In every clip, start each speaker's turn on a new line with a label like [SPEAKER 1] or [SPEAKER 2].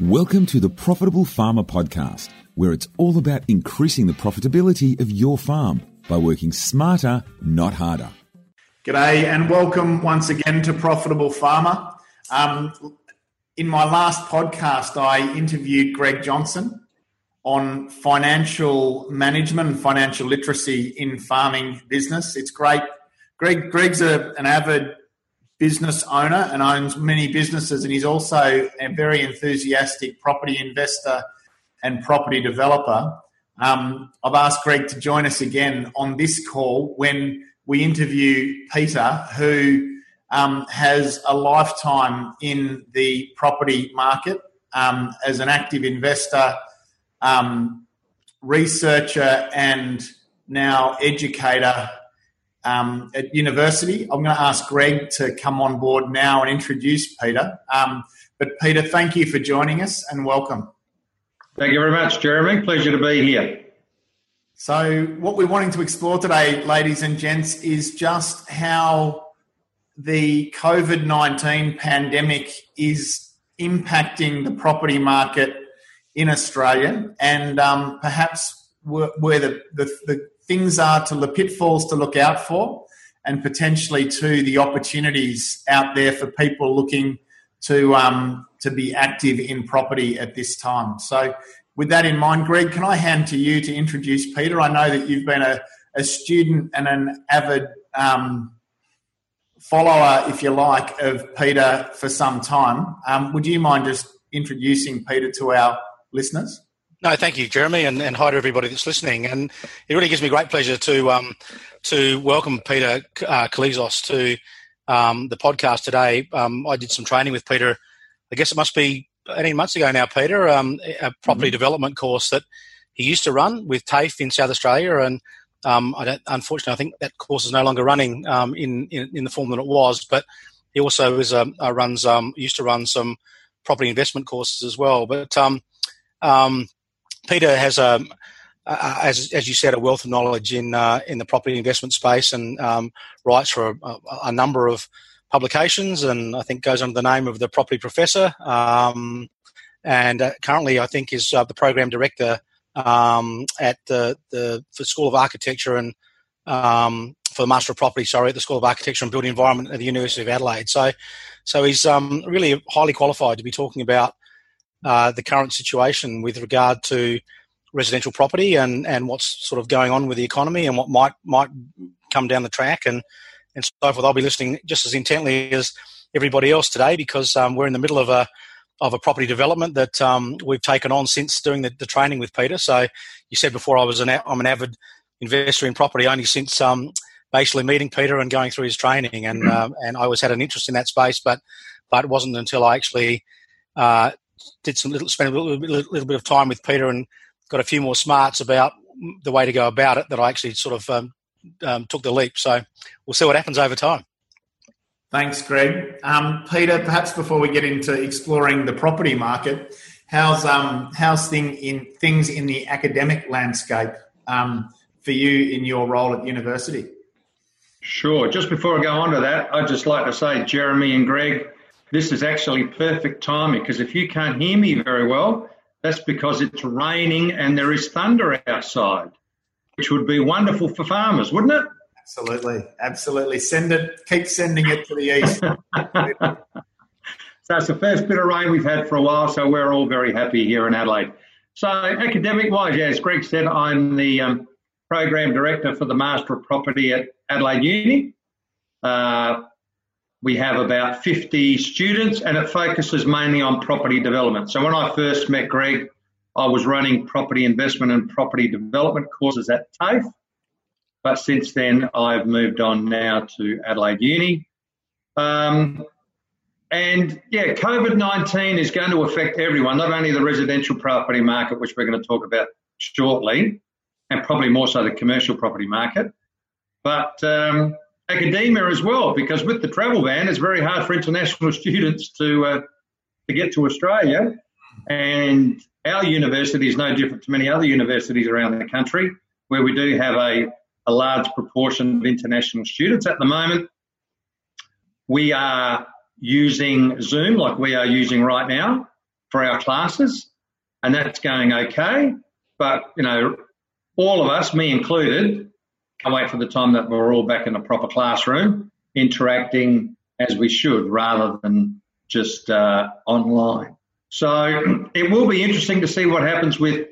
[SPEAKER 1] Welcome to the Profitable Farmer Podcast, where it's all about increasing the profitability of your farm by working smarter, not harder.
[SPEAKER 2] G'day, and welcome once again to Profitable Farmer. Um, in my last podcast, I interviewed Greg Johnson on financial management and financial literacy in farming business. It's great. Greg, Greg's a, an avid business owner and owns many businesses, and he's also a very enthusiastic property investor and property developer. Um, I've asked Greg to join us again on this call when we interview Peter, who um, has a lifetime in the property market um, as an active investor, um, researcher, and now educator um, at university. I'm going to ask Greg to come on board now and introduce Peter. Um, but Peter, thank you for joining us and welcome.
[SPEAKER 3] Thank you very much, Jeremy. Pleasure to be here.
[SPEAKER 2] So, what we're wanting to explore today, ladies and gents, is just how the COVID 19 pandemic is impacting the property market in Australia and um, perhaps where the, the, the things are to the pitfalls to look out for, and potentially to the opportunities out there for people looking to um, to be active in property at this time. So, with that in mind, Greg, can I hand to you to introduce Peter? I know that you've been a, a student and an avid um, follower, if you like, of Peter for some time. Um, would you mind just introducing Peter to our listeners?
[SPEAKER 4] No, thank you, Jeremy, and, and hi to everybody that's listening. And it really gives me great pleasure to um, to welcome Peter uh, Koulizos to um, the podcast today. Um, I did some training with Peter. I guess it must be 18 months ago now, Peter. Um, a property mm-hmm. development course that he used to run with TAFE in South Australia, and um, I don't, unfortunately, I think that course is no longer running um, in, in, in the form that it was. But he also is a, uh, runs um, used to run some property investment courses as well. But um, um, Peter has a, as as you said, a wealth of knowledge in uh, in the property investment space, and um, writes for a, a, number of publications, and I think goes under the name of the Property Professor. Um, and uh, currently, I think is uh, the program director um, at the, the the School of Architecture and um, for the Master of Property, sorry, at the School of Architecture and Building Environment at the University of Adelaide. So, so he's um, really highly qualified to be talking about uh, the current situation with regard to residential property and, and what's sort of going on with the economy and what might might come down the track and and so forth. I'll be listening just as intently as everybody else today because um, we're in the middle of a of a property development that um, we've taken on since doing the, the, training with Peter. So you said before I was an I'm an avid investor in property only since um, basically meeting Peter and going through his training and mm-hmm. um, and I always had an interest in that space, but but it wasn't until I actually uh, did some little spent a little, little, little, bit of time with Peter and got a few more smarts about the way to go about it that I actually sort of um, um, took the leap. So we'll see what happens over time.
[SPEAKER 2] Thanks, Greg. Um, Peter, perhaps before we get into exploring the property market, how's um, how's thing in things in the academic landscape um, for you in your role at the university?
[SPEAKER 3] Sure. Just before I go on to that, I'd just like to say, Jeremy and Greg, this is actually perfect timing because if you can't hear me very well, that's because it's raining and there is thunder outside, which would be wonderful for farmers, wouldn't it?
[SPEAKER 2] Absolutely, absolutely. Send it, keep sending it to the east.
[SPEAKER 3] so it's the first bit of rain we've had for a while, so we're all very happy here in Adelaide. So academic wise, yeah, as Greg said, I'm the um, program director for the Master of Property at Adelaide Uni. Uh, we have about 50 students and it focuses mainly on property development. So when I first met Greg, I was running property investment and property development courses at TAFE. But since then, I've moved on now to Adelaide Uni. Um, and yeah, COVID 19 is going to affect everyone, not only the residential property market, which we're going to talk about shortly, and probably more so the commercial property market, but um, academia as well, because with the travel ban, it's very hard for international students to uh, to get to Australia, and our university is no different to many other universities around the country, where we do have a, a large proportion of international students at the moment. We are using Zoom like we are using right now, for our classes, and that's going okay. But you know, all of us, me included, can't wait for the time that we're all back in a proper classroom, interacting as we should, rather than just uh, online. So it will be interesting to see what happens with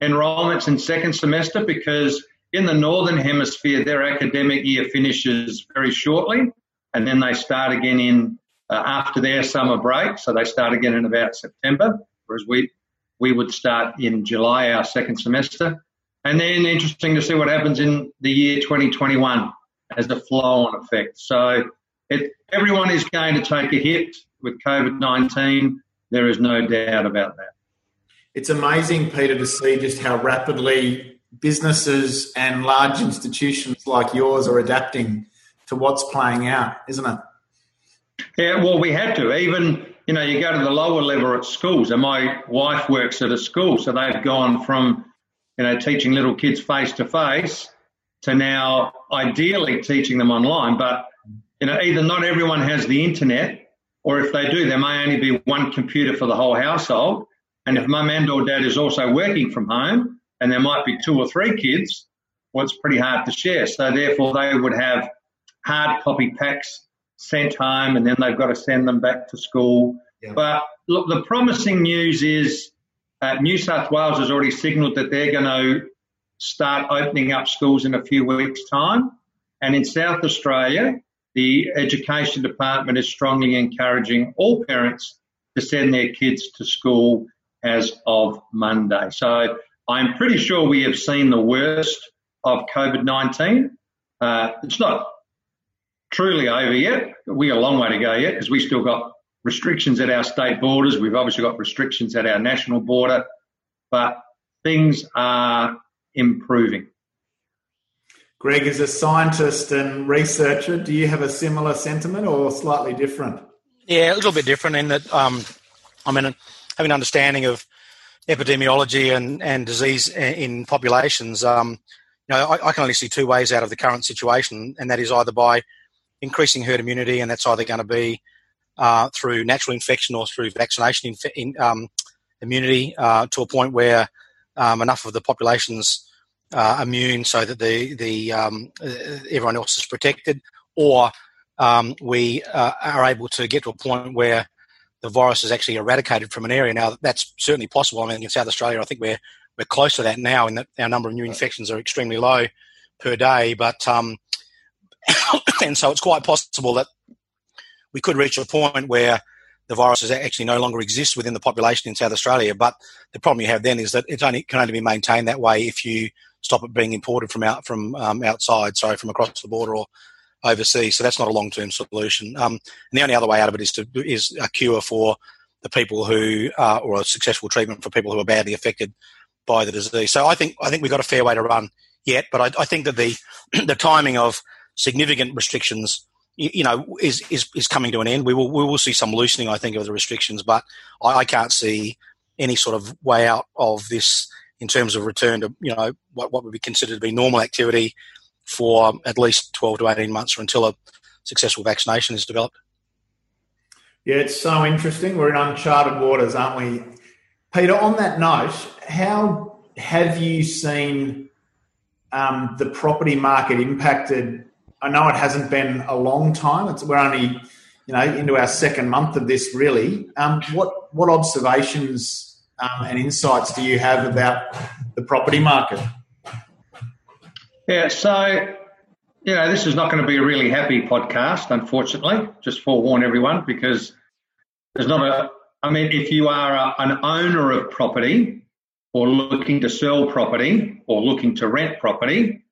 [SPEAKER 3] enrolments in second semester because in the northern hemisphere, their academic year finishes very shortly, and then they start again in uh, after their summer break. So they start again in about September, whereas we we would start in July our second semester, and then interesting to see what happens in the year 2021 as a flow-on effect. So it, everyone is going to take a hit with COVID-19. There is no doubt about that.
[SPEAKER 2] It's amazing, Peter, to see just how rapidly businesses and large institutions like yours are adapting to what's playing out, isn't it?
[SPEAKER 3] Yeah, well, we had to. Even, you know, you go to the lower level at schools, and my wife works at a school, so they've gone from, you know, teaching little kids face to face to now ideally teaching them online. But, you know, either not everyone has the internet, or if they do, there may only be one computer for the whole household. And if mum and or dad is also working from home, and there might be two or three kids, well, it's pretty hard to share. So therefore, they would have hard copy packs sent home, and then they've got to send them back to school. Yep. But look, the promising news is uh, New South Wales has already signalled that they're going to start opening up schools in a few weeks' time. And in South Australia, the Education Department is strongly encouraging all parents to send their kids to school as of Monday. So I'm pretty sure we have seen the worst of COVID 19. Uh, it's not truly over yet. We got a long way to go yet because we still got restrictions at our state borders. We've obviously got restrictions at our national border, but things are improving.
[SPEAKER 2] Greg, as a scientist and researcher, do you have a similar sentiment or slightly different?
[SPEAKER 4] Yeah, a little bit different in that um, I mean, having an understanding of epidemiology and, and disease in populations, um, you know, I, I, can only see two ways out of the current situation, and that is either by increasing herd immunity, and that's either going to be uh, through natural infection or through vaccination inf- in, um, immunity uh, to a point where um, enough of the population's uh, immune so that the the um, uh, everyone else is protected, or um, we uh, are able to get to a point where the virus is actually eradicated from an area. Now, that's certainly possible. I mean, in South Australia, I think we're we're close to that now, and that our number of new infections are extremely low per day. But um, and so it's quite possible that we could reach a point where the virus actually no longer exists within the population in South Australia. But the problem you have then is that it only can only be maintained that way if you stop it being imported from out from um, outside, sorry, from across the border or overseas. So that's not a long term solution. Um, and the only other way out of it is to is a cure for the people who uh, or a successful treatment for people who are badly affected by the disease. So I think I think we've got a fair way to run yet, but I, I think that the the timing of significant restrictions you know is, is is coming to an end. We will we will see some loosening, I think, of the restrictions, but I, can't see any sort of way out of this in terms of return to you know what what would be considered to be normal activity for at least 12 to 18 months or until a successful vaccination is developed.
[SPEAKER 2] Yeah, it's so interesting. We're in uncharted waters, aren't we? Peter, on that note, how have you seen um, the property market impacted? I know it hasn't been a long time. It's, we're only, you know, into our second month of this. Really, um, what what observations um, and insights do you have about the property market?
[SPEAKER 3] Yeah, so you know, this is not going to be a really happy podcast, unfortunately. Just forewarn everyone because there's not a. I mean, if you are a, an owner of property or looking to sell property or looking to rent property,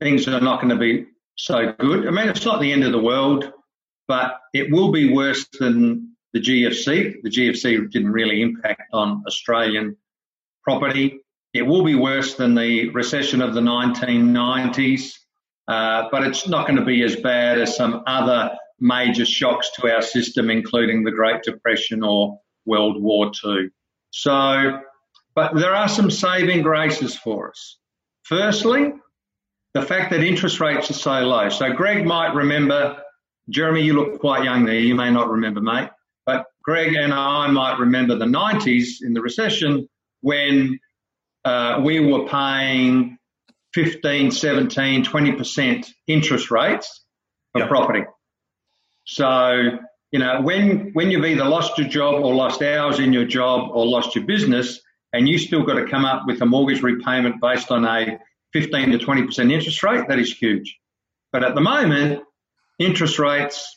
[SPEAKER 3] things are not going to be so good. I mean, it's not the end of the world, but it will be worse than the GFC. The GFC didn't really impact on Australian property. It will be worse than the recession of the 1990s, uh, but it's not going to be as bad as some other major shocks to our system, including the Great Depression or World War II. So, but there are some saving graces for us. Firstly, the fact that interest rates are so low. So Greg might remember, Jeremy, you look quite young there. You may not remember, mate. But Greg and I might remember the 90s in the recession when uh, we were paying 15, 17, 20% interest rates for yep. property. So, you know, when, when you've either lost your job or lost hours in your job or lost your business and you still got to come up with a mortgage repayment based on a 15 to 20% interest rate, that is huge. But at the moment, interest rates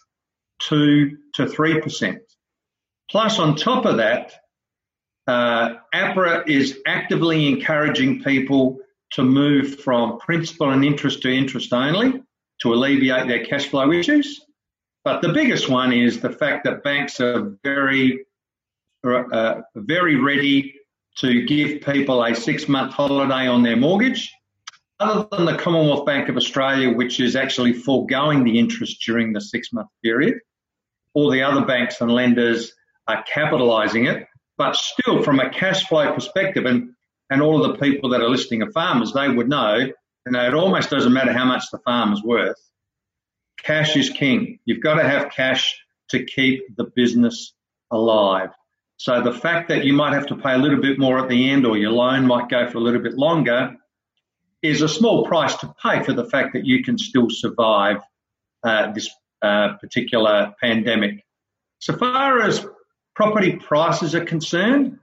[SPEAKER 3] two to 3%. Plus on top of that, uh, APRA is actively encouraging people to move from principal and interest to interest only to alleviate their cash flow issues. But the biggest one is the fact that banks are very, uh, very ready to give people a six month holiday on their mortgage. Other than the Commonwealth Bank of Australia, which is actually foregoing the interest during the six month period, all the other banks and lenders are capitalising it. But still, from a cash flow perspective, and, and all of the people that are listening are farmers, they would know, you know, it almost doesn't matter how much the farm is worth. Cash is king. You've got to have cash to keep the business alive. So the fact that you might have to pay a little bit more at the end or your loan might go for a little bit longer is a small price to pay for the fact that you can still survive uh, this uh, particular pandemic. So far as property prices are concerned,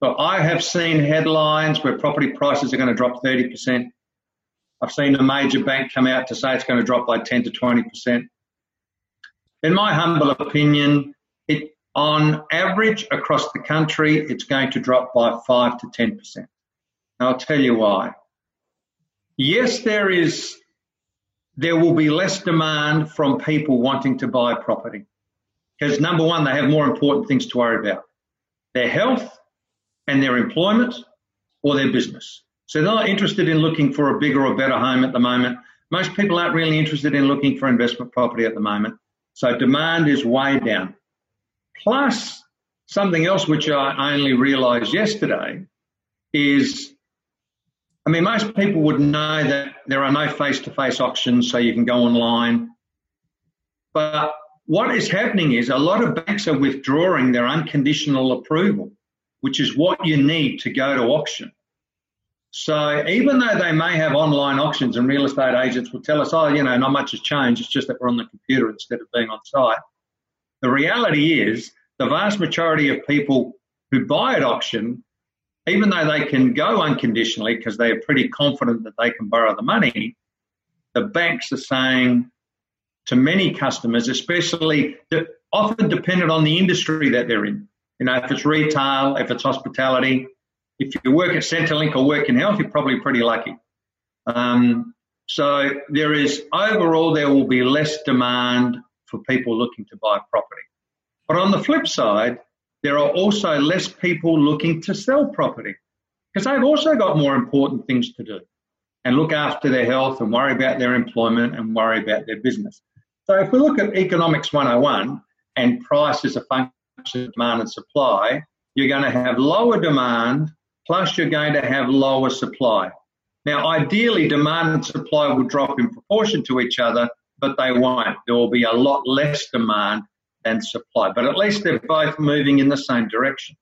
[SPEAKER 3] but I have seen headlines where property prices are going to drop 30%. I've seen a major bank come out to say it's going to drop by 10 to 20%. In my humble opinion, it, on average across the country, it's going to drop by 5 to 10%. And I'll tell you why. Yes, there is, there will be less demand from people wanting to buy property. Because number one, they have more important things to worry about their health and their employment or their business. So they're not interested in looking for a bigger or better home at the moment. Most people aren't really interested in looking for investment property at the moment. So demand is way down. Plus, something else which I only realized yesterday is I mean, most people would know that there are no face to face auctions, so you can go online. But what is happening is a lot of banks are withdrawing their unconditional approval, which is what you need to go to auction. So even though they may have online auctions and real estate agents will tell us, oh, you know, not much has changed, it's just that we're on the computer instead of being on site. The reality is the vast majority of people who buy at auction, even though they can go unconditionally because they are pretty confident that they can borrow the money, the banks are saying, to many customers, especially often dependent on the industry that they're in. You know, if it's retail, if it's hospitality, if you work at Centrelink or work in health, you're probably pretty lucky. Um, so there is overall there will be less demand for people looking to buy property. But on the flip side, there are also less people looking to sell property because they've also got more important things to do and look after their health and worry about their employment and worry about their business. So if we look at economics 101 and price is a function of demand and supply, you're going to have lower demand plus you're going to have lower supply. Now, ideally, demand and supply will drop in proportion to each other, but they won't. There will be a lot less demand than supply, but at least they're both moving in the same direction.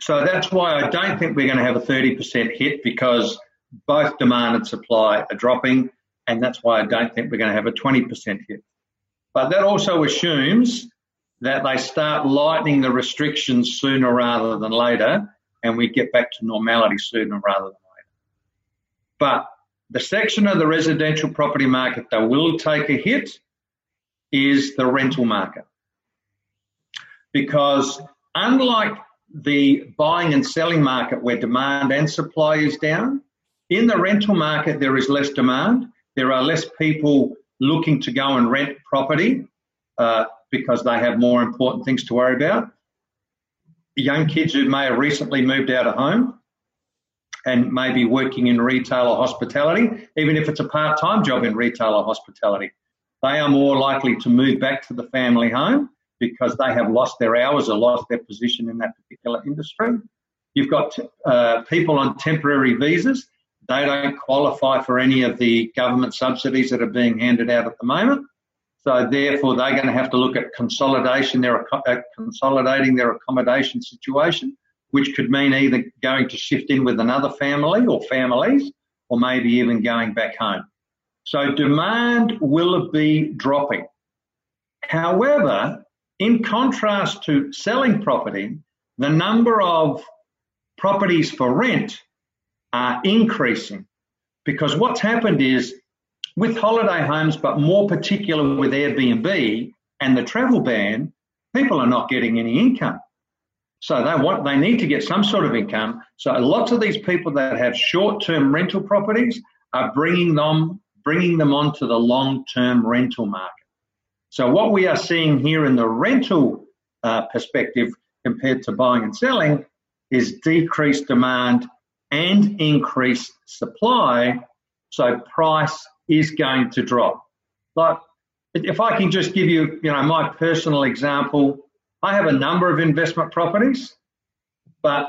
[SPEAKER 3] So that's why I don't think we're going to have a 30% hit because both demand and supply are dropping and that's why I don't think we're going to have a 20% hit. But that also assumes that they start lightening the restrictions sooner rather than later, and we get back to normality sooner rather than later. But the section of the residential property market that will take a hit is the rental market. Because unlike the buying and selling market where demand and supply is down, in the rental market there is less demand there are less people looking to go and rent property uh, because they have more important things to worry about. Young kids who may have recently moved out of home and maybe working in retail or hospitality, even if it's a part time job in retail or hospitality, they are more likely to move back to the family home because they have lost their hours or lost their position in that particular industry. You've got uh, people on temporary visas they don't qualify for any of the government subsidies that are being handed out at the moment. So therefore, they're going to have to look at consolidation, their at consolidating their accommodation situation, which could mean either going to shift in with another family or families, or maybe even going back home. So demand will be dropping. However, in contrast to selling property, the number of properties for rent are increasing because what's happened is with holiday homes, but more particular with Airbnb and the travel ban, people are not getting any income. So they want, they need to get some sort of income. So lots of these people that have short-term rental properties are bringing them, bringing them onto the long-term rental market. So what we are seeing here in the rental uh, perspective compared to buying and selling is decreased demand and increased supply. So price is going to drop. But if I can just give you, you know, my personal example, I have a number of investment properties, but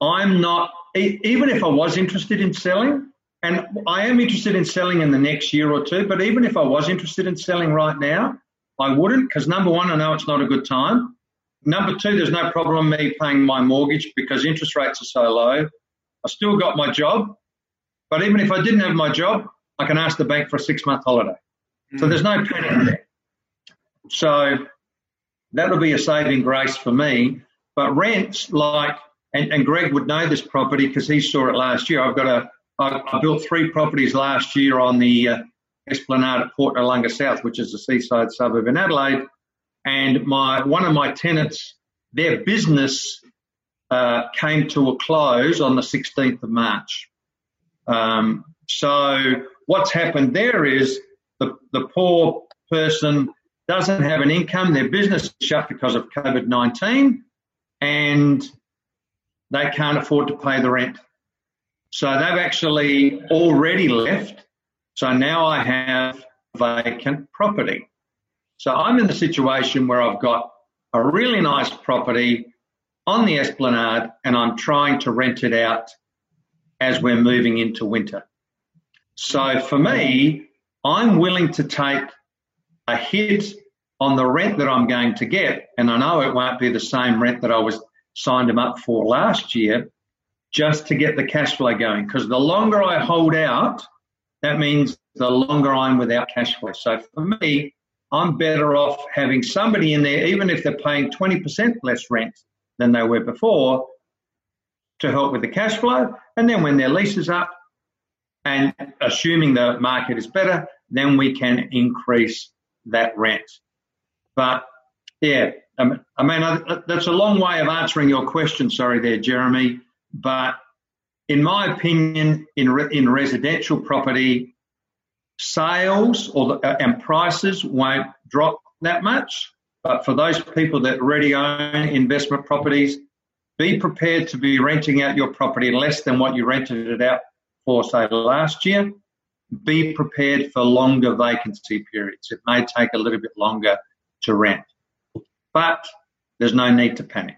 [SPEAKER 3] I'm not, even if I was interested in selling, and I am interested in selling in the next year or two, but even if I was interested in selling right now, I wouldn't because number one, I know it's not a good time. Number two, there's no problem me paying my mortgage because interest rates are so low. I still got my job, but even if I didn't have my job, I can ask the bank for a six month holiday. Mm. So there's no penalty there. So that'll be a saving grace for me. But rents, like, and, and Greg would know this property because he saw it last year. I've got a, I, I built three properties last year on the uh, Esplanade at Port Noarlunga South, which is a seaside suburb in Adelaide. And my one of my tenants, their business uh, came to a close on the 16th of March. Um, so what's happened there is the, the poor person doesn't have an income, their business is shut because of COVID 19, and they can't afford to pay the rent. So they've actually already left. So now I have vacant property. So I'm in the situation where I've got a really nice property on the esplanade and I'm trying to rent it out as we're moving into winter. So for me, I'm willing to take a hit on the rent that I'm going to get. And I know it won't be the same rent that I was signed them up for last year just to get the cash flow going. Because the longer I hold out, that means the longer I'm without cash flow. So for me, I'm better off having somebody in there, even if they're paying 20% less rent than they were before, to help with the cash flow. And then when their lease is up, and assuming the market is better, then we can increase that rent. But yeah, um, I mean, that's a long way of answering your question. Sorry there, Jeremy. But in my opinion, in, re- in residential property, sales or the, uh, and prices won't drop that much. But for those people that already own investment properties, be prepared to be renting out your property less than what you rented it out for, say, last year. Be prepared for longer vacancy periods. It may take a little bit longer to rent, but there's no need to panic.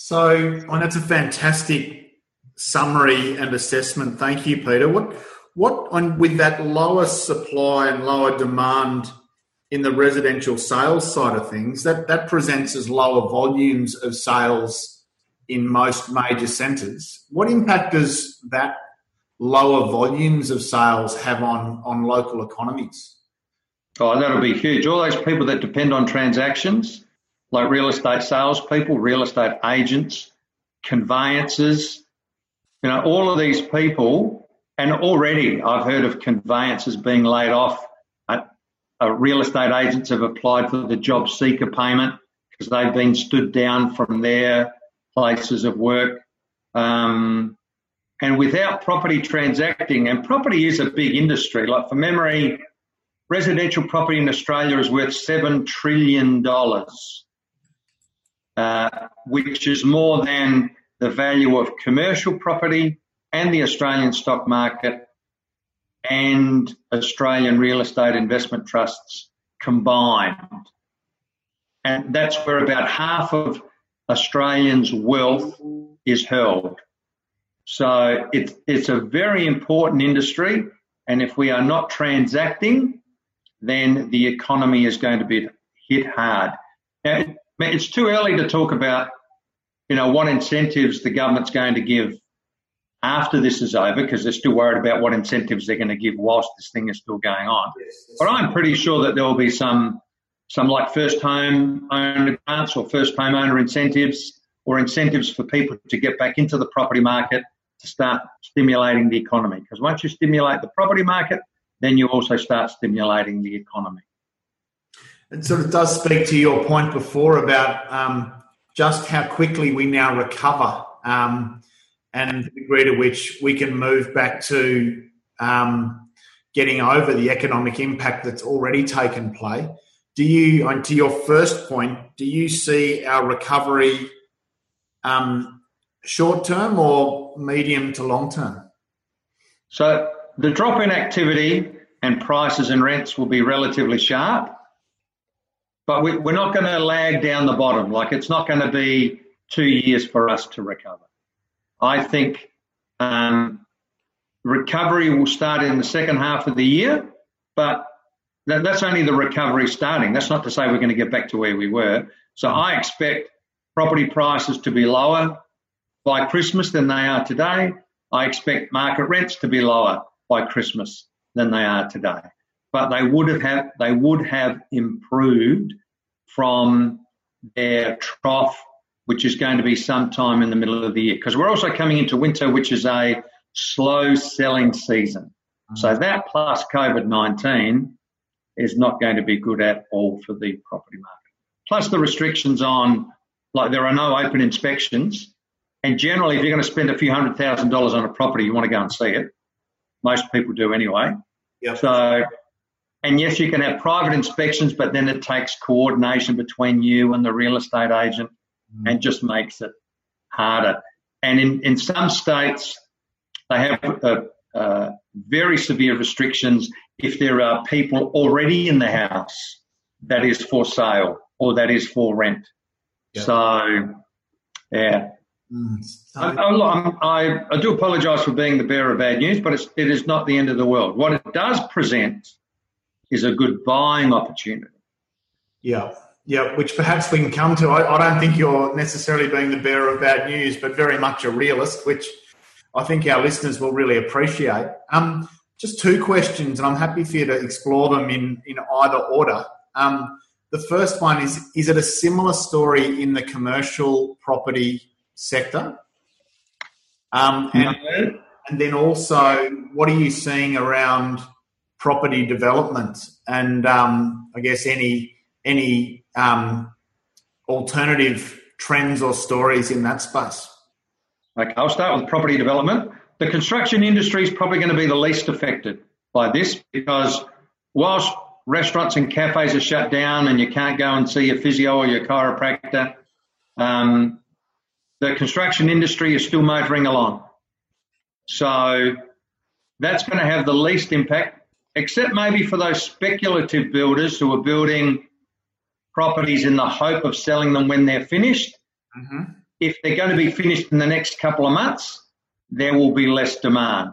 [SPEAKER 2] So, and that's a fantastic summary and assessment. Thank you, Peter. What, what on with that lower supply and lower demand in the residential sales side of things, that, that presents as lower volumes of sales in most major centres. What impact does that lower volumes of sales have on, on local economies?
[SPEAKER 3] Oh, that'll be huge. All those people that depend on transactions, like real estate salespeople, real estate agents, conveyancers, you know, all of these people, and already I've heard of conveyancers being laid off. Uh, real estate agents have applied for the job seeker payment because they've been stood down from their places of work. Um, and without property transacting, and property is a big industry. Like for memory, residential property in Australia is worth $7 trillion, uh, which is more than the value of commercial property and the Australian stock market and Australian real estate investment trusts combined. And that's where about half of Australians' wealth is held. So it's, it's a very important industry. And if we are not transacting, then the economy is going to be hit hard. Now, it's too early to talk about, you know, what incentives the government's going to give after this is over because they're still worried about what incentives they're going to give whilst this thing is still going on. But I'm pretty sure that there will be some some like first home owner grants or first home owner incentives or incentives for people to get back into the property market to start stimulating the economy. Because once you stimulate the property market, then you also start stimulating the economy.
[SPEAKER 2] It sort of does speak to your point before about um, just how quickly we now recover um, and the degree to which we can move back to um, getting over the economic impact that's already taken place. Do you, and to your first point, do you see our recovery um, short term or medium to long term?
[SPEAKER 3] So the drop in activity and prices and rents will be relatively sharp, but we, are not going to lag down the bottom. Like it's not going to be two years for us to recover. I think um, recovery will start in the second half of the year, but that, that's only the recovery starting. That's not to say we're going to get back to where we were. So I expect property prices to be lower by Christmas than they are today. I expect market rents to be lower by Christmas than they are today. But they would have, have they would have improved from their trough which is going to be sometime in the middle of the year. Because we're also coming into winter, which is a slow selling season. So mm. that plus COVID 19 is not going to be good at all for the property market. Plus the restrictions on, like there are no open inspections. And generally, if you're going to spend a few hundred thousand dollars on a property, you want to go and see it. Most people do anyway. Yep. So, and yes, you can have private inspections, but then it takes coordination between you and the real estate agent mm. and just makes it harder. And in, in some states, they have uh, uh, very severe restrictions if there are people already in the house that is for sale or that is for rent. Yep. So, yeah. Mm, I, I, I, do apologise for being the bearer of bad news, but it's, it is not the end of the world. What it does present is a good buying opportunity.
[SPEAKER 2] Yeah. Yeah, which perhaps we can come to. I, I, don't think you're necessarily being the bearer of bad news, but very much a realist, which I think our listeners will really appreciate. Um, just two questions, and I'm happy for you to explore them in, in either order. Um, the first one is Is it a similar story in the commercial property sector? Um, and, and then also, what are you seeing around property development and um, I guess any any um, alternative trends or stories in that space?
[SPEAKER 3] Okay, I'll start with property development. The construction industry is probably going to be the least affected by this because whilst restaurants and cafes are shut down and you can't go and see your physio or your chiropractor, um, the construction industry is still motoring along. So that's going to have the least impact, except maybe for those speculative builders who are building properties in the hope of selling them when they're finished. Mm-hmm. If they're going to be finished in the next couple of months, there will be less demand.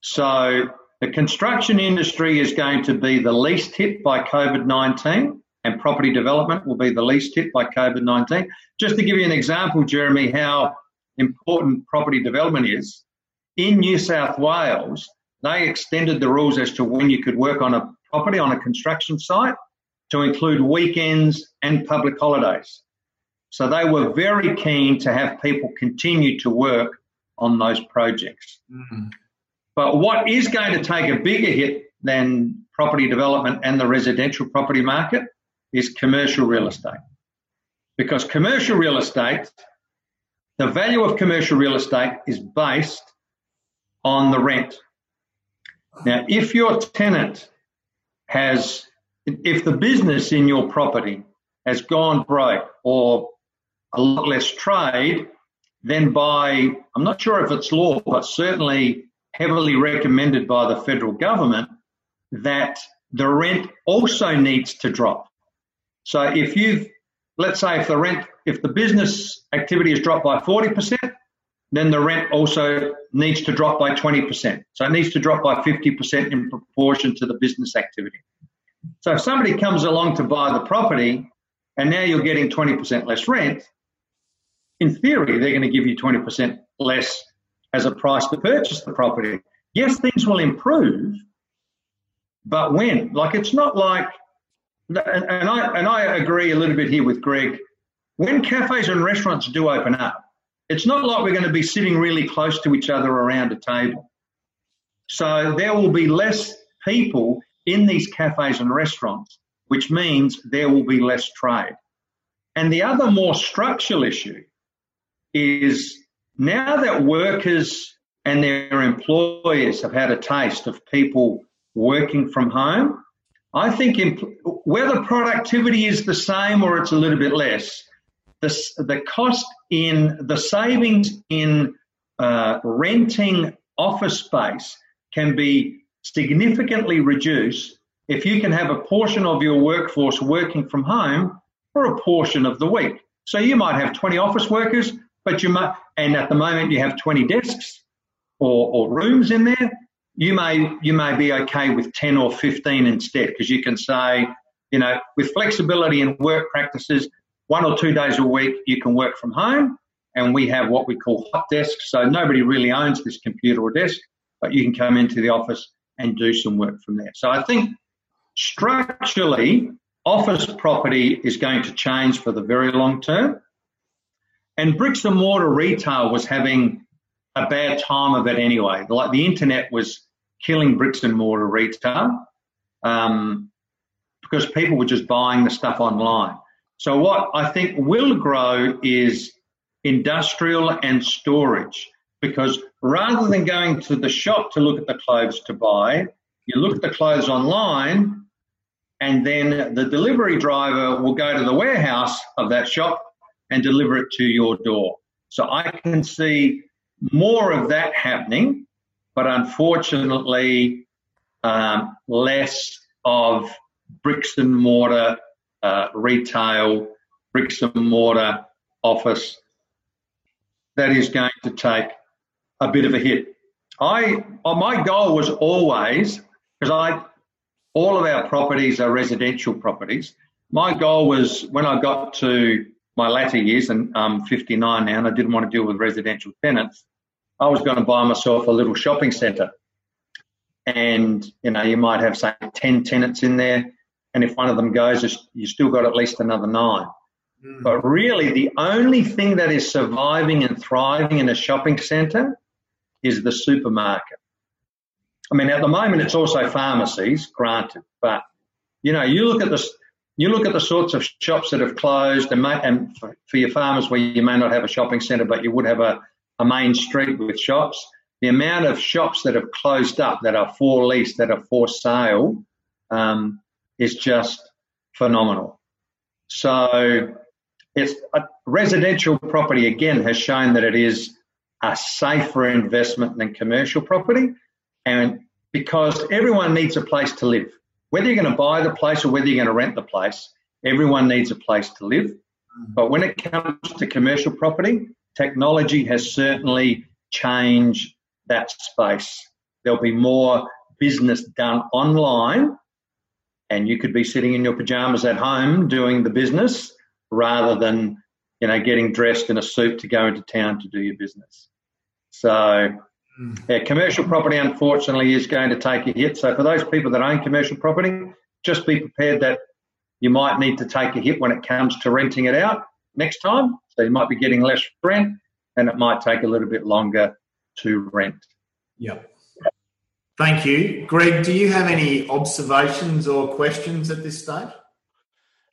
[SPEAKER 3] So the construction industry is going to be the least hit by COVID 19 and property development will be the least hit by COVID 19. Just to give you an example, Jeremy, how important property development is, in New South Wales, they extended the rules as to when you could work on a property on a construction site to include weekends and public holidays. So they were very keen to have people continue to work on those projects. Mm-hmm. But what is going to take a bigger hit than property development and the residential property market is commercial real estate. Because commercial real estate, the value of commercial real estate is based on the rent. Now, if your tenant has if the business in your property has gone broke or a lot less trade, then by, I'm not sure if it's law, but certainly heavily recommended by the federal government, that the rent also needs to drop. So if you've, let's say if the rent, if the business activity has dropped by 40%, then the rent also needs to drop by 20%. So it needs to drop by 50% in proportion to the business activity. So if somebody comes along to buy the property and now you're getting 20% less rent, in theory, they're going to give you 20% less as a price to purchase the property. Yes, things will improve, but when? Like it's not like, and I and I agree a little bit here with Greg. When cafes and restaurants do open up, it's not like we're going to be sitting really close to each other around a table. So there will be less people in these cafes and restaurants, which means there will be less trade. And the other more structural issue is now that workers and their employers have had a taste of people working from home, I think whether productivity is the same or it's a little bit less, the, the cost in the savings in uh, renting office space can be significantly reduced if you can have a portion of your workforce working from home for a portion of the week. So you might have 20 office workers, but you might, and at the moment you have 20 desks or, or rooms in there. You may you may be okay with 10 or 15 instead because you can say, you know, with flexibility in work practices, one or two days a week you can work from home, and we have what we call hot desks. So nobody really owns this computer or desk, but you can come into the office and do some work from there. So I think structurally, office property is going to change for the very long term. And bricks and mortar retail was having a bad time of it anyway. Like the internet was killing bricks and mortar retail um, because people were just buying the stuff online. So what I think will grow is industrial and storage because rather than going to the shop to look at the clothes to buy, you look at the clothes online and then the delivery driver will go to the warehouse of that shop and deliver it to your door. So I can see more of that happening, but unfortunately, um, less of bricks and mortar uh, retail, bricks and mortar office. That is going to take a bit of a hit. I uh, my goal was always because I all of our properties are residential properties. My goal was when I got to my latter years, and I'm 59 now, and I didn't want to deal with residential tenants. I was going to buy myself a little shopping centre, and you know you might have say 10 tenants in there, and if one of them goes, you still got at least another nine. Mm. But really, the only thing that is surviving and thriving in a shopping centre is the supermarket. I mean, at the moment, it's also pharmacies, granted, but you know, you look at the you look at the sorts of shops that have closed, and, may, and for, for, your farmers where you may not have a shopping centre, but you would have a, a main street with shops. The amount of shops that have closed up, that are for lease, that are for sale, um, is just phenomenal. So, it's a residential property again has shown that it is a safer investment than commercial property, and because everyone needs a place to live whether you're going to buy the place or whether you're going to rent the place, everyone needs a place to live. Mm-hmm. But when it comes to commercial property, technology has certainly changed that space. There'll be more business done online, and you could be sitting in your pajamas at home doing the business rather than you know getting dressed in a suit to go into town to do your business. So hmm. yeah, commercial property, unfortunately, is going to take a hit. So for those people that own commercial property, just be prepared that you might need to take a hit when it comes to renting it out next time. So you might be getting less rent, and it might take a little bit longer to rent.
[SPEAKER 2] Yep. Thank you, Greg. Do you have any observations or questions at this stage?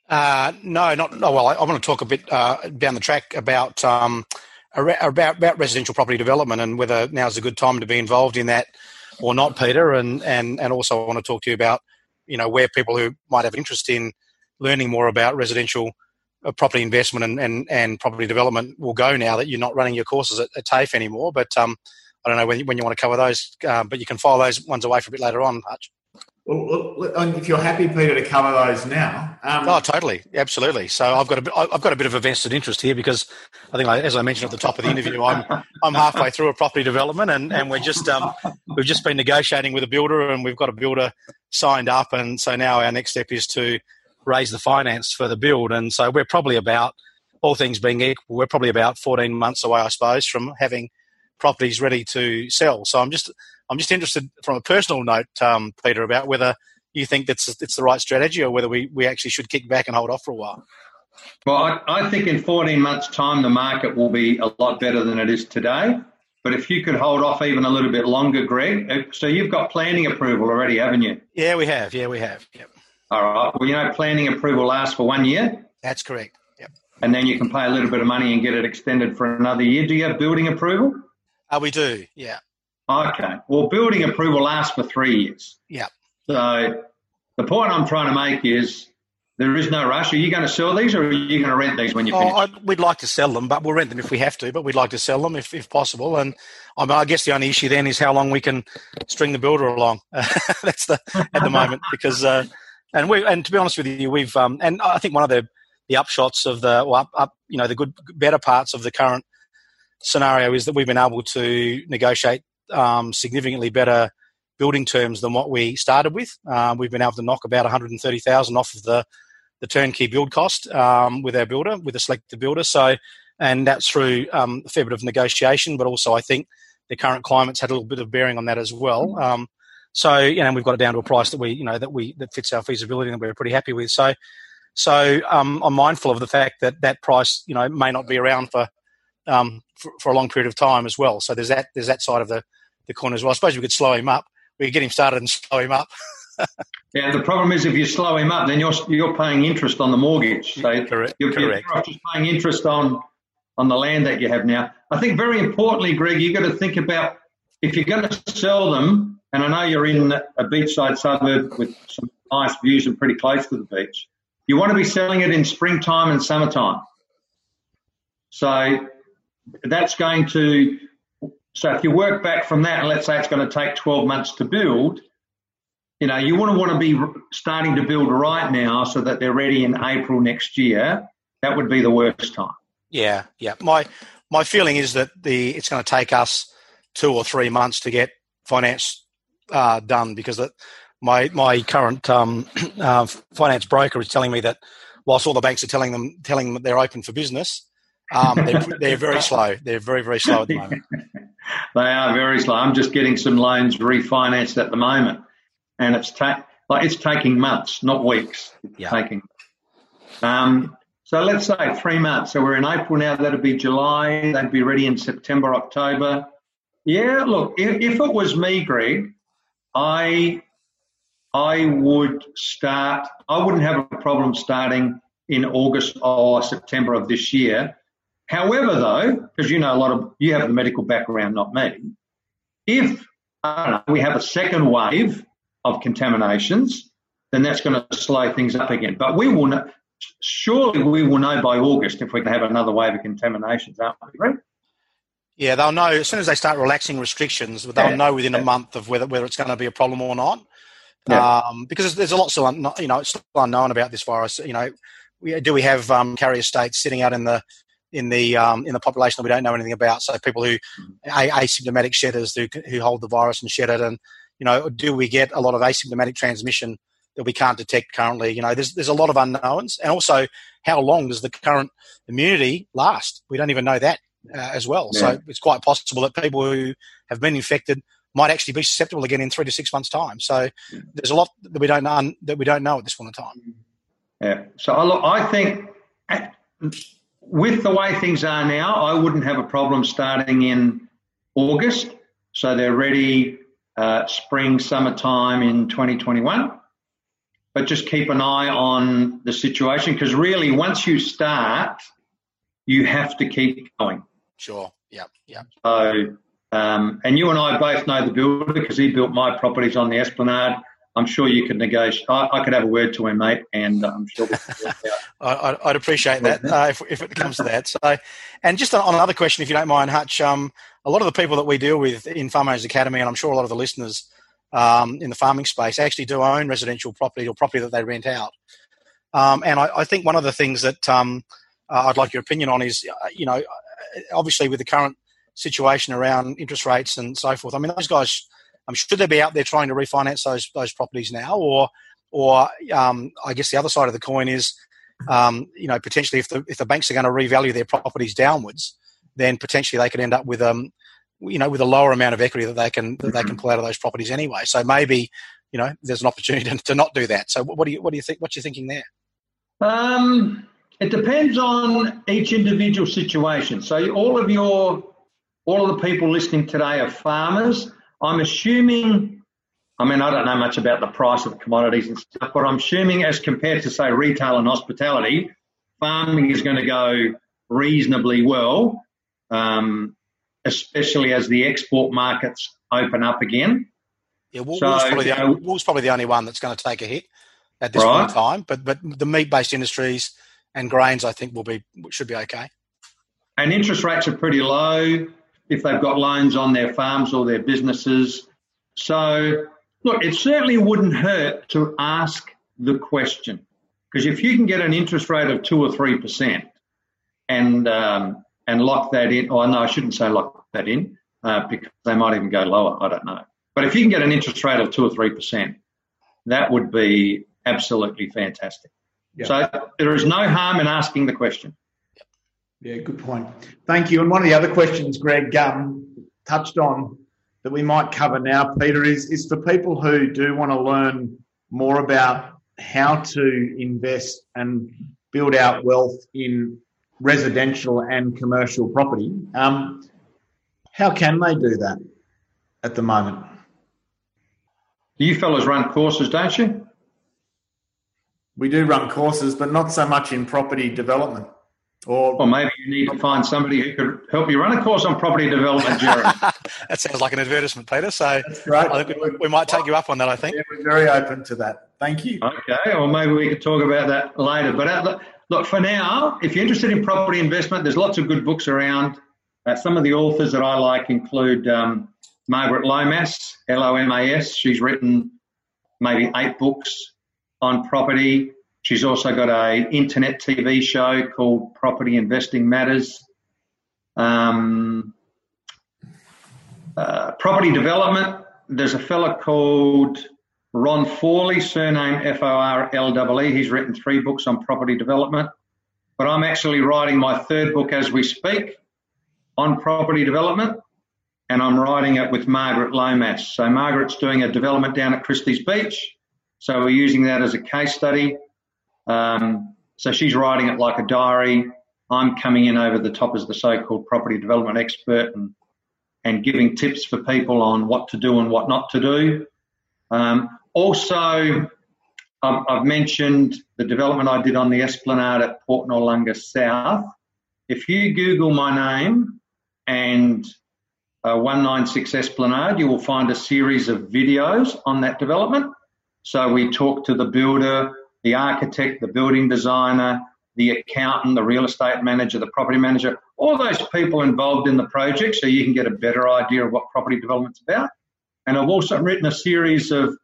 [SPEAKER 4] Uh, no, not. No, well, I, I, want to talk a bit uh, down the track about. Um, about about residential property development and whether now's a good time to be involved in that or not, Peter. And and and also I want to talk to you about you know where people who might have an interest in learning more about residential uh, property investment and, and, and property development will go now that you're not running your courses at, at TAFE anymore. But um, I don't know when, when you want to cover those, uh, but you can file those ones away for a bit later on, Hutch.
[SPEAKER 2] Well, if you're happy, Peter, to cover those now.
[SPEAKER 4] Um, oh, totally, absolutely. So I've got a, I've got a bit of a vested interest here because I think, as I mentioned at the top of the interview, I'm I'm halfway through a property development, and, and we're just um, we've just been negotiating with a builder, and we've got a builder signed up, and so now our next step is to raise the finance for the build, and so we're probably about all things being equal, we're probably about 14 months away, I suppose, from having properties ready to sell. So I'm just I'm just interested from a personal note, um, Peter, about whether you think that's it's the right strategy or whether we, we actually should kick back and hold off for a while.
[SPEAKER 3] Well, I, I think in 14 months' time, the market will be a lot better than it is today. But if you could hold off even a little bit longer, Greg, uh, so you've got planning approval already, haven't you?
[SPEAKER 4] Yeah, we have. Yeah, we have. Yep.
[SPEAKER 3] All right. Well, you know, planning approval lasts for one year.
[SPEAKER 4] That's correct. Yep.
[SPEAKER 3] And then you can pay a little bit of money and get it extended for another year. Do you have building approval?
[SPEAKER 4] Uh, we do. Yeah.
[SPEAKER 3] Okay. Well, building approval lasts for three years.
[SPEAKER 4] Yeah.
[SPEAKER 3] So the point I'm trying to make is there is no rush. Are you going to sell these or are you going to rent these when you finish?
[SPEAKER 4] Oh, we'd like to sell them, but we'll rent them if we have to, but we'd like to sell them if, if possible. And I, mean, I guess the only issue then is how long we can string the builder along. That's the at the moment because, uh, and we and to be honest with you, we've um, and I think one of the the upshots of the well, up, up you know the good better parts of the current scenario is that we've been able to negotiate um, significantly better building terms than what we started with. Uh, we've been able to knock about 130,000 off of the, the turnkey build cost um, with our builder, with a selected builder. So, and that's through um, a fair bit of negotiation, but also I think the current climate's had a little bit of bearing on that as well. Mm-hmm. Um, so, you know, we've got it down to a price that we, you know, that we that fits our feasibility and we're pretty happy with. So, so um, I'm mindful of the fact that that price, you know, may not be around for, um, for, for a long period of time as well. So there's that there's that side of the the corner as well. I suppose we could slow him up we could get him started and slow him up.
[SPEAKER 3] yeah, the problem is if you slow him up, then you're you're paying interest on the mortgage. So
[SPEAKER 4] correct,
[SPEAKER 3] you're,
[SPEAKER 4] correct.
[SPEAKER 3] you're just paying interest on on the land that you have now. I think very importantly, Greg, you've got to think about if you're going to sell them, and I know you're in a beachside suburb with some nice views and pretty close to the beach. You want to be selling it in springtime and summertime. So that's going to so if you work back from that, and let's say it's going to take 12 months to build, you know, you wouldn't want to be starting to build right now so that they're ready in April next year. That would be the worst time.
[SPEAKER 4] Yeah, yeah. My my feeling is that the it's going to take us two or three months to get finance uh, done because that my my current um, uh, finance broker is telling me that whilst all the banks are telling them telling them they're open for business, um, they're, they're very slow. They're very very slow at the moment.
[SPEAKER 3] They are very slow. I'm just getting some loans refinanced at the moment, and it's ta- like it's taking months, not weeks. It's yeah. taking. Um, so let's say three months. So we're in April now. That'd be July. They'd be ready in September, October. Yeah. Look, if, if it was me, Greg, I I would start. I wouldn't have a problem starting in August or September of this year However, though, because you know a lot of you have the medical background, not me. If know, we have a second wave of contaminations, then that's going to slow things up again. But we will know, surely we will know by August if we can have another wave of contaminations, aren't we? Right?
[SPEAKER 4] Yeah, they'll know as soon as they start relaxing restrictions. They'll yeah. know within a month of whether whether it's going to be a problem or not. Yeah. Um, because there's a lot still, un, you know, it's still unknown about this virus. You know, we, do we have um, carrier states sitting out in the in the um, in the population that we don't know anything about. So people who asymptomatic shedders who who hold the virus and shed it, and you know, do we get a lot of asymptomatic transmission that we can't detect currently? You know, there's there's a lot of unknowns, and also how long does the current immunity last? We don't even know that uh, as well. Yeah. So it's quite possible that people who have been infected might actually be susceptible again in three to six months' time. So there's a lot that we don't know that we don't know at this point in time.
[SPEAKER 3] Yeah. So I, I think with the way things are now, I wouldn't have a problem starting in August. So they're ready uh, spring, summertime in 2021. But just keep an eye on the situation because really, once you start, you have to keep going.
[SPEAKER 4] Sure. Yeah. Yeah.
[SPEAKER 3] So, um, and you and I both know the builder because he built my properties on the Esplanade. I'm sure you could negotiate. I, I, could have a word to him, mate, and I'm sure.
[SPEAKER 4] I, would appreciate that uh, if, if, it comes to that. So, and just on another question, if you don't mind, Hutch. Um, a lot of the people that we deal with in Farm Owners Academy, and I'm sure a lot of the listeners um, in the farming space actually do own residential property or property that they rent out. Um, and I, I, think one of the things that um, uh, I'd like your opinion on is, uh, you know, obviously with the current situation around interest rates and so forth. I mean, those guys, I'm sure they'll be out there trying to refinance those those properties now, or or um, I guess the other side of the coin is, um, you know, potentially if the if the banks are going to revalue their properties downwards, then potentially they could end up with um, you know, with a lower amount of equity that they can that they can pull out of those properties anyway. So maybe, you know, there's an opportunity to, to not do that. So what do you what do you think? What's you thinking there?
[SPEAKER 3] Um, it depends on each individual situation. So all of your all of the people listening today are farmers. I'm assuming. I mean, I don't know much about the price of commodities and stuff, but I'm assuming as compared to say retail and hospitality, farming is going to go reasonably well. Um, especially as the export markets open up again.
[SPEAKER 4] Yeah, wool's, so, probably the only, wool's probably the only one that's going to take a hit at this right. point in time. But but the meat-based industries and grains, I think, will be should be okay.
[SPEAKER 3] And interest rates are pretty low if they've got loans on their farms or their businesses. So look, it certainly wouldn't hurt to ask the question because if you can get an interest rate of two or three percent, and um, and lock that in. Oh, no, I shouldn't say lock that in uh, because they might even go lower. I don't know. But if you can get an interest rate of two or three percent, that would be absolutely fantastic. Yeah. So there is no harm in asking the question.
[SPEAKER 2] Yeah, good point. Thank you. And one of the other questions Greg um, touched on that we might cover now, Peter, is, is for people who do want to learn more about how to invest and build out wealth in residential and commercial property. Um, how can they do that at the moment?
[SPEAKER 3] You fellas run courses, don't you?
[SPEAKER 2] We do run courses, but not so much in property development.
[SPEAKER 3] Or, or maybe you need to find somebody who could help you run a course on property development, Jared.
[SPEAKER 4] that sounds like an advertisement, Peter. So right. I think we, we, might take you up on that. I think
[SPEAKER 2] yeah, we're very open to that. Thank you.
[SPEAKER 3] Okay, or maybe we could talk about that later. But at, Look, for now, if you're interested in property investment, there's lots of good books around. Uh, some of the authors that I like include um, Margaret Lomas, L O M A S. She's written maybe eight books on property. She's also got a internet TV show called Property Investing Matters. Um, uh, property development. There's a fella called Ron Forlee, surname F O R L E. He's written three books on property development. But I'm actually writing my third book as we speak on property development, and I'm writing it with Margaret Lomas. So Margaret's doing a development down at Christies Beach. So we're using that as a case study. Um, so she's writing it like a diary. I'm coming in over the top as the so-called property development expert and and giving tips for people on what to do and what not to do. Um, also, I've mentioned the development I did on the Esplanade at Port Noarlunga South. If you Google my name and uh, 196 Esplanade, you will find a series of videos on that development. So we talk to the builder, the architect, the building designer, the accountant, the real estate manager, the property manager, all those people involved in the project so you can get a better idea of what property development's about. And I've also written a series of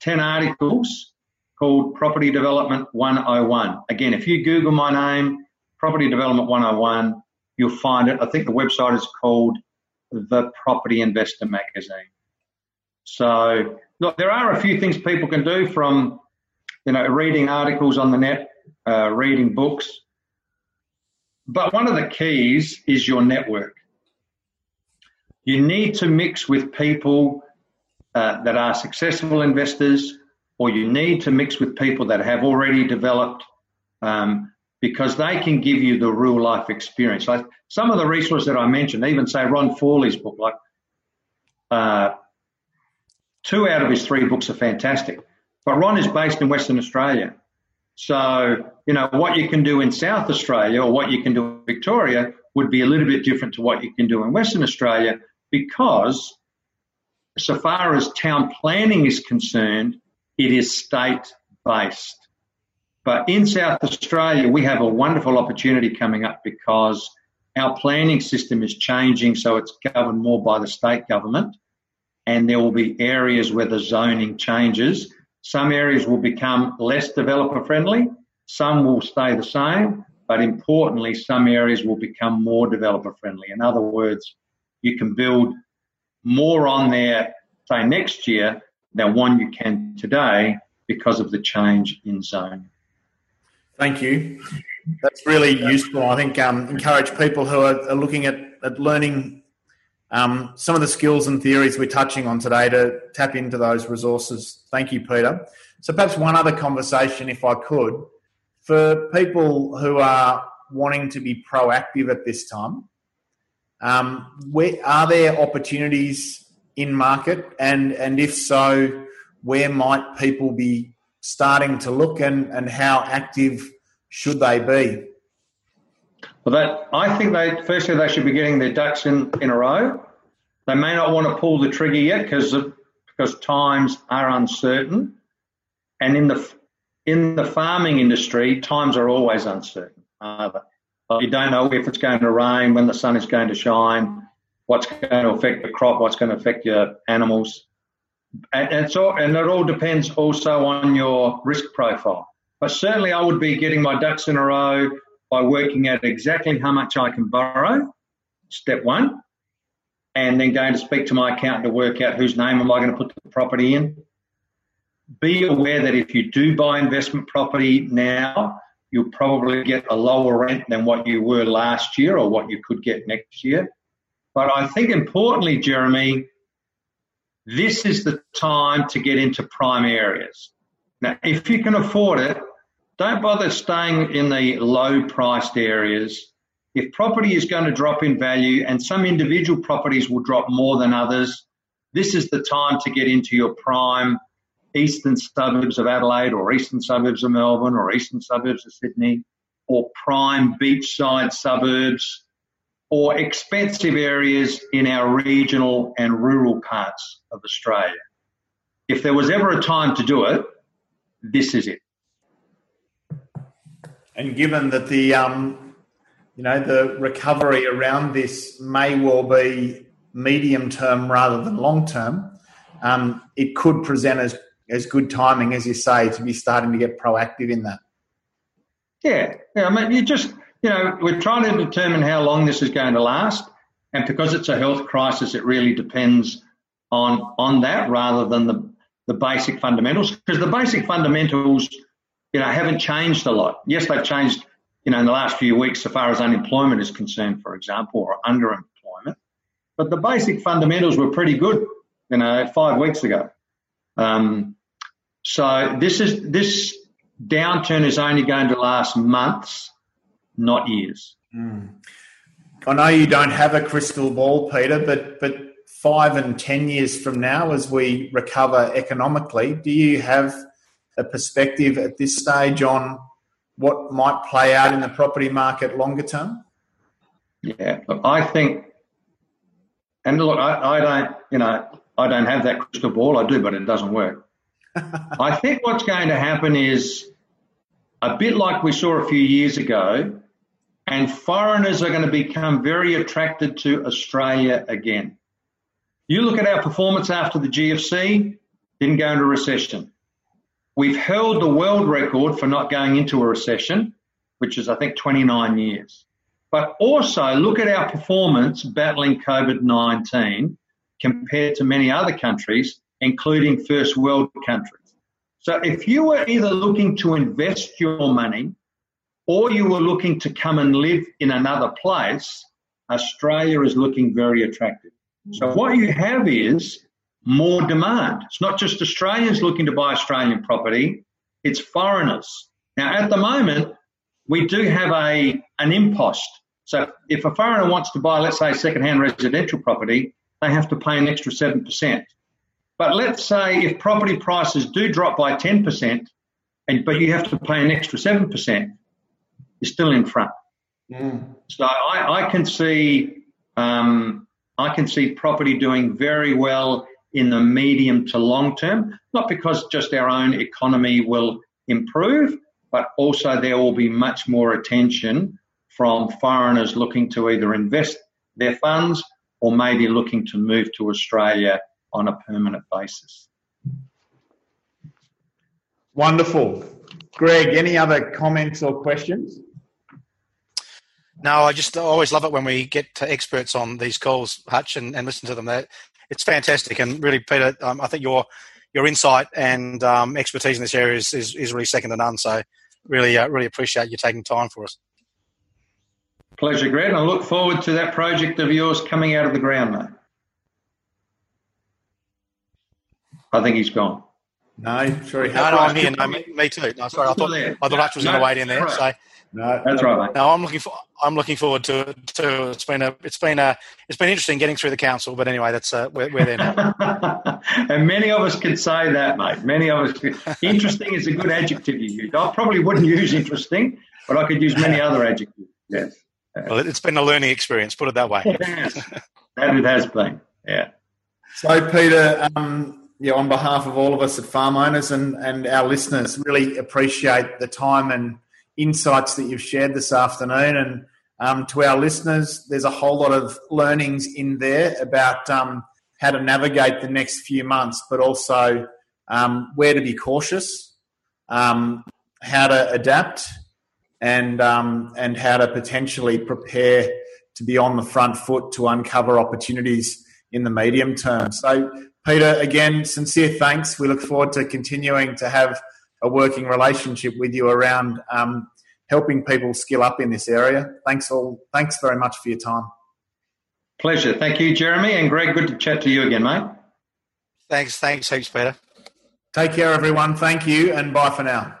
[SPEAKER 3] 10 articles called Property Development 101. Again, if you Google my name, Property Development 101, you'll find it. I think the website is called The Property Investor Magazine. So, look, there are a few things people can do from, you know, reading articles on the net, uh, reading books. But one of the keys is your network. You need to mix with people uh, that are successful investors, or you need to mix with people that have already developed, um, because they can give you the real life experience. Like some of the resources that I mentioned, even say Ron Forlee's book, like uh, two out of his three books are fantastic. But Ron is based in Western Australia. So, you know, what you can do in South Australia or what you can do in Victoria would be a little bit different to what you can do in Western Australia because so far as town planning is concerned, it is state based. But in South Australia, we have a wonderful opportunity coming up because our planning system is changing, so it's governed more by the state government. and there will be areas where the zoning changes. Some areas will become less developer friendly, some will stay the same, but importantly, some areas will become more developer friendly. In other words, you can build more on there, say next year, than one you can today because of the change in zone.
[SPEAKER 2] Thank you. That's really useful. I think um, encourage people who are, are looking at, at learning um, some of the skills and theories we're touching on today to tap into those resources. Thank you, Peter. So perhaps one other conversation, if I could, for people who are wanting to be proactive at this time. Um, where, are there opportunities in market, and and if so, where might people be starting to look, and and how active should they be?
[SPEAKER 3] Well, that I think they firstly they should be getting their ducks in, in a row. They may not want to pull the trigger yet because because times are uncertain, and in the in the farming industry, times are always uncertain. Uh, you don't know if it's going to rain, when the sun is going to shine, what's going to affect the crop, what's going to affect your animals. And, and, so, and it all depends also on your risk profile. But certainly, I would be getting my ducks in a row by working out exactly how much I can borrow, step one, and then going to speak to my accountant to work out whose name am I going to put the property in. Be aware that if you do buy investment property now, you'll probably get a lower rent than what you were last year or what you could get next year. But I think importantly, Jeremy, this is the time to get into prime areas. Now, if you can afford it, don't bother staying in the low priced areas. If property is going to drop in value and some individual properties will drop more than others, this is the time to get into your prime eastern suburbs of Adelaide or eastern suburbs of Melbourne or eastern suburbs of Sydney or prime beachside suburbs or expensive areas in our regional and rural parts of Australia. If there was ever a time to do it, this is it.
[SPEAKER 2] And given that the um, you know the recovery around this may well be medium term rather than long term, um, it could present as as good timing, as you say, to be starting to get proactive in that.
[SPEAKER 3] Yeah, yeah. I mean, you just you know, we're trying to determine how long this is going to last, and because it's a health crisis, it really depends on on that rather than the the basic fundamentals. Because the basic fundamentals, you know, haven't changed a lot. Yes, they've changed, you know, in the last few weeks, so far as unemployment is concerned, for example, or underemployment. But the basic fundamentals were pretty good, you know, five weeks ago. Um, so this is this downturn is only going to last months, not years.
[SPEAKER 2] Mm. I know you don't have a crystal ball, Peter, but but five and ten years from now, as we recover economically, do you have a perspective at this stage on what might play out in the property market longer term?
[SPEAKER 3] Yeah, look, I think, and look, I, I don't, you know, I don't have that crystal ball. I do, but it doesn't work. I think what's going to happen is a bit like we saw a few years ago, and foreigners are going to become very attracted to Australia again. You look at our performance after the GFC, didn't go into recession. We've held the world record for not going into a recession, which is, I think, 29 years. But also look at our performance battling COVID 19 compared to many other countries, including first world countries. So if you were either looking to invest your money or you were looking to come and live in another place, Australia is looking very attractive. So what you have is more demand. It's not just Australians looking to buy Australian property, it's foreigners. Now at the moment, we do have a an impost. So if a foreigner wants to buy, let's say, second-hand residential property, they have to pay an extra 7%. But let's say if property prices do drop by 10%, and, but you have to pay an extra 7%, you're still in front. Mm. So I, I, can see um, I can see property doing very well in the medium to long term, not because just our own economy will improve, but also there will be much more attention from foreigners looking to either invest their funds or maybe looking to move to Australia on a permanent basis.
[SPEAKER 2] Wonderful. Greg, any other comments or questions?
[SPEAKER 4] No, I just always love it when we get to experts on these calls, Hutch, and, and listen to them. That it's fantastic, and really, Peter, um, I think your your insight and um, expertise in this area is, is, is, really second to none. So, really, uh, really appreciate you taking time for us.
[SPEAKER 3] Pleasure, Greg. I look forward to that project of yours coming out of the ground, mate. I think he's gone.
[SPEAKER 2] No, sure.
[SPEAKER 4] No, no, I'm here. No, me, me too. No, sorry, I thought I thought Hutch was no, going to wait in there. So
[SPEAKER 3] no, that's right. Mate.
[SPEAKER 4] No, I'm looking for. I'm looking forward to it too. It's been a. It's been a. It's been interesting getting through the council, but anyway, that's uh, we're, we're there now.
[SPEAKER 3] and many of us can say that, mate. Many of us. Can. Interesting is a good adjective you use. I probably wouldn't use interesting, but I could use many other adjectives. Yes.
[SPEAKER 4] Well, it's been a learning experience. Put it that way.
[SPEAKER 3] Yes, that it has been. Yeah.
[SPEAKER 2] So, Peter, um, yeah, on behalf of all of us at Farm Owners and, and our listeners, really appreciate the time and insights that you've shared this afternoon. And um, to our listeners, there's a whole lot of learnings in there about um, how to navigate the next few months, but also um, where to be cautious, um, how to adapt, and um, and how to potentially prepare to be on the front foot to uncover opportunities in the medium term. So, Peter, again, sincere thanks. We look forward to continuing to have a working relationship with you around um, helping people skill up in this area. Thanks all. Thanks very much for your time.
[SPEAKER 3] Pleasure. Thank you, Jeremy and Greg. Good to chat to you again, mate.
[SPEAKER 4] Thanks. Thanks heaps, Peter.
[SPEAKER 2] Take care, everyone. Thank you, and bye for now.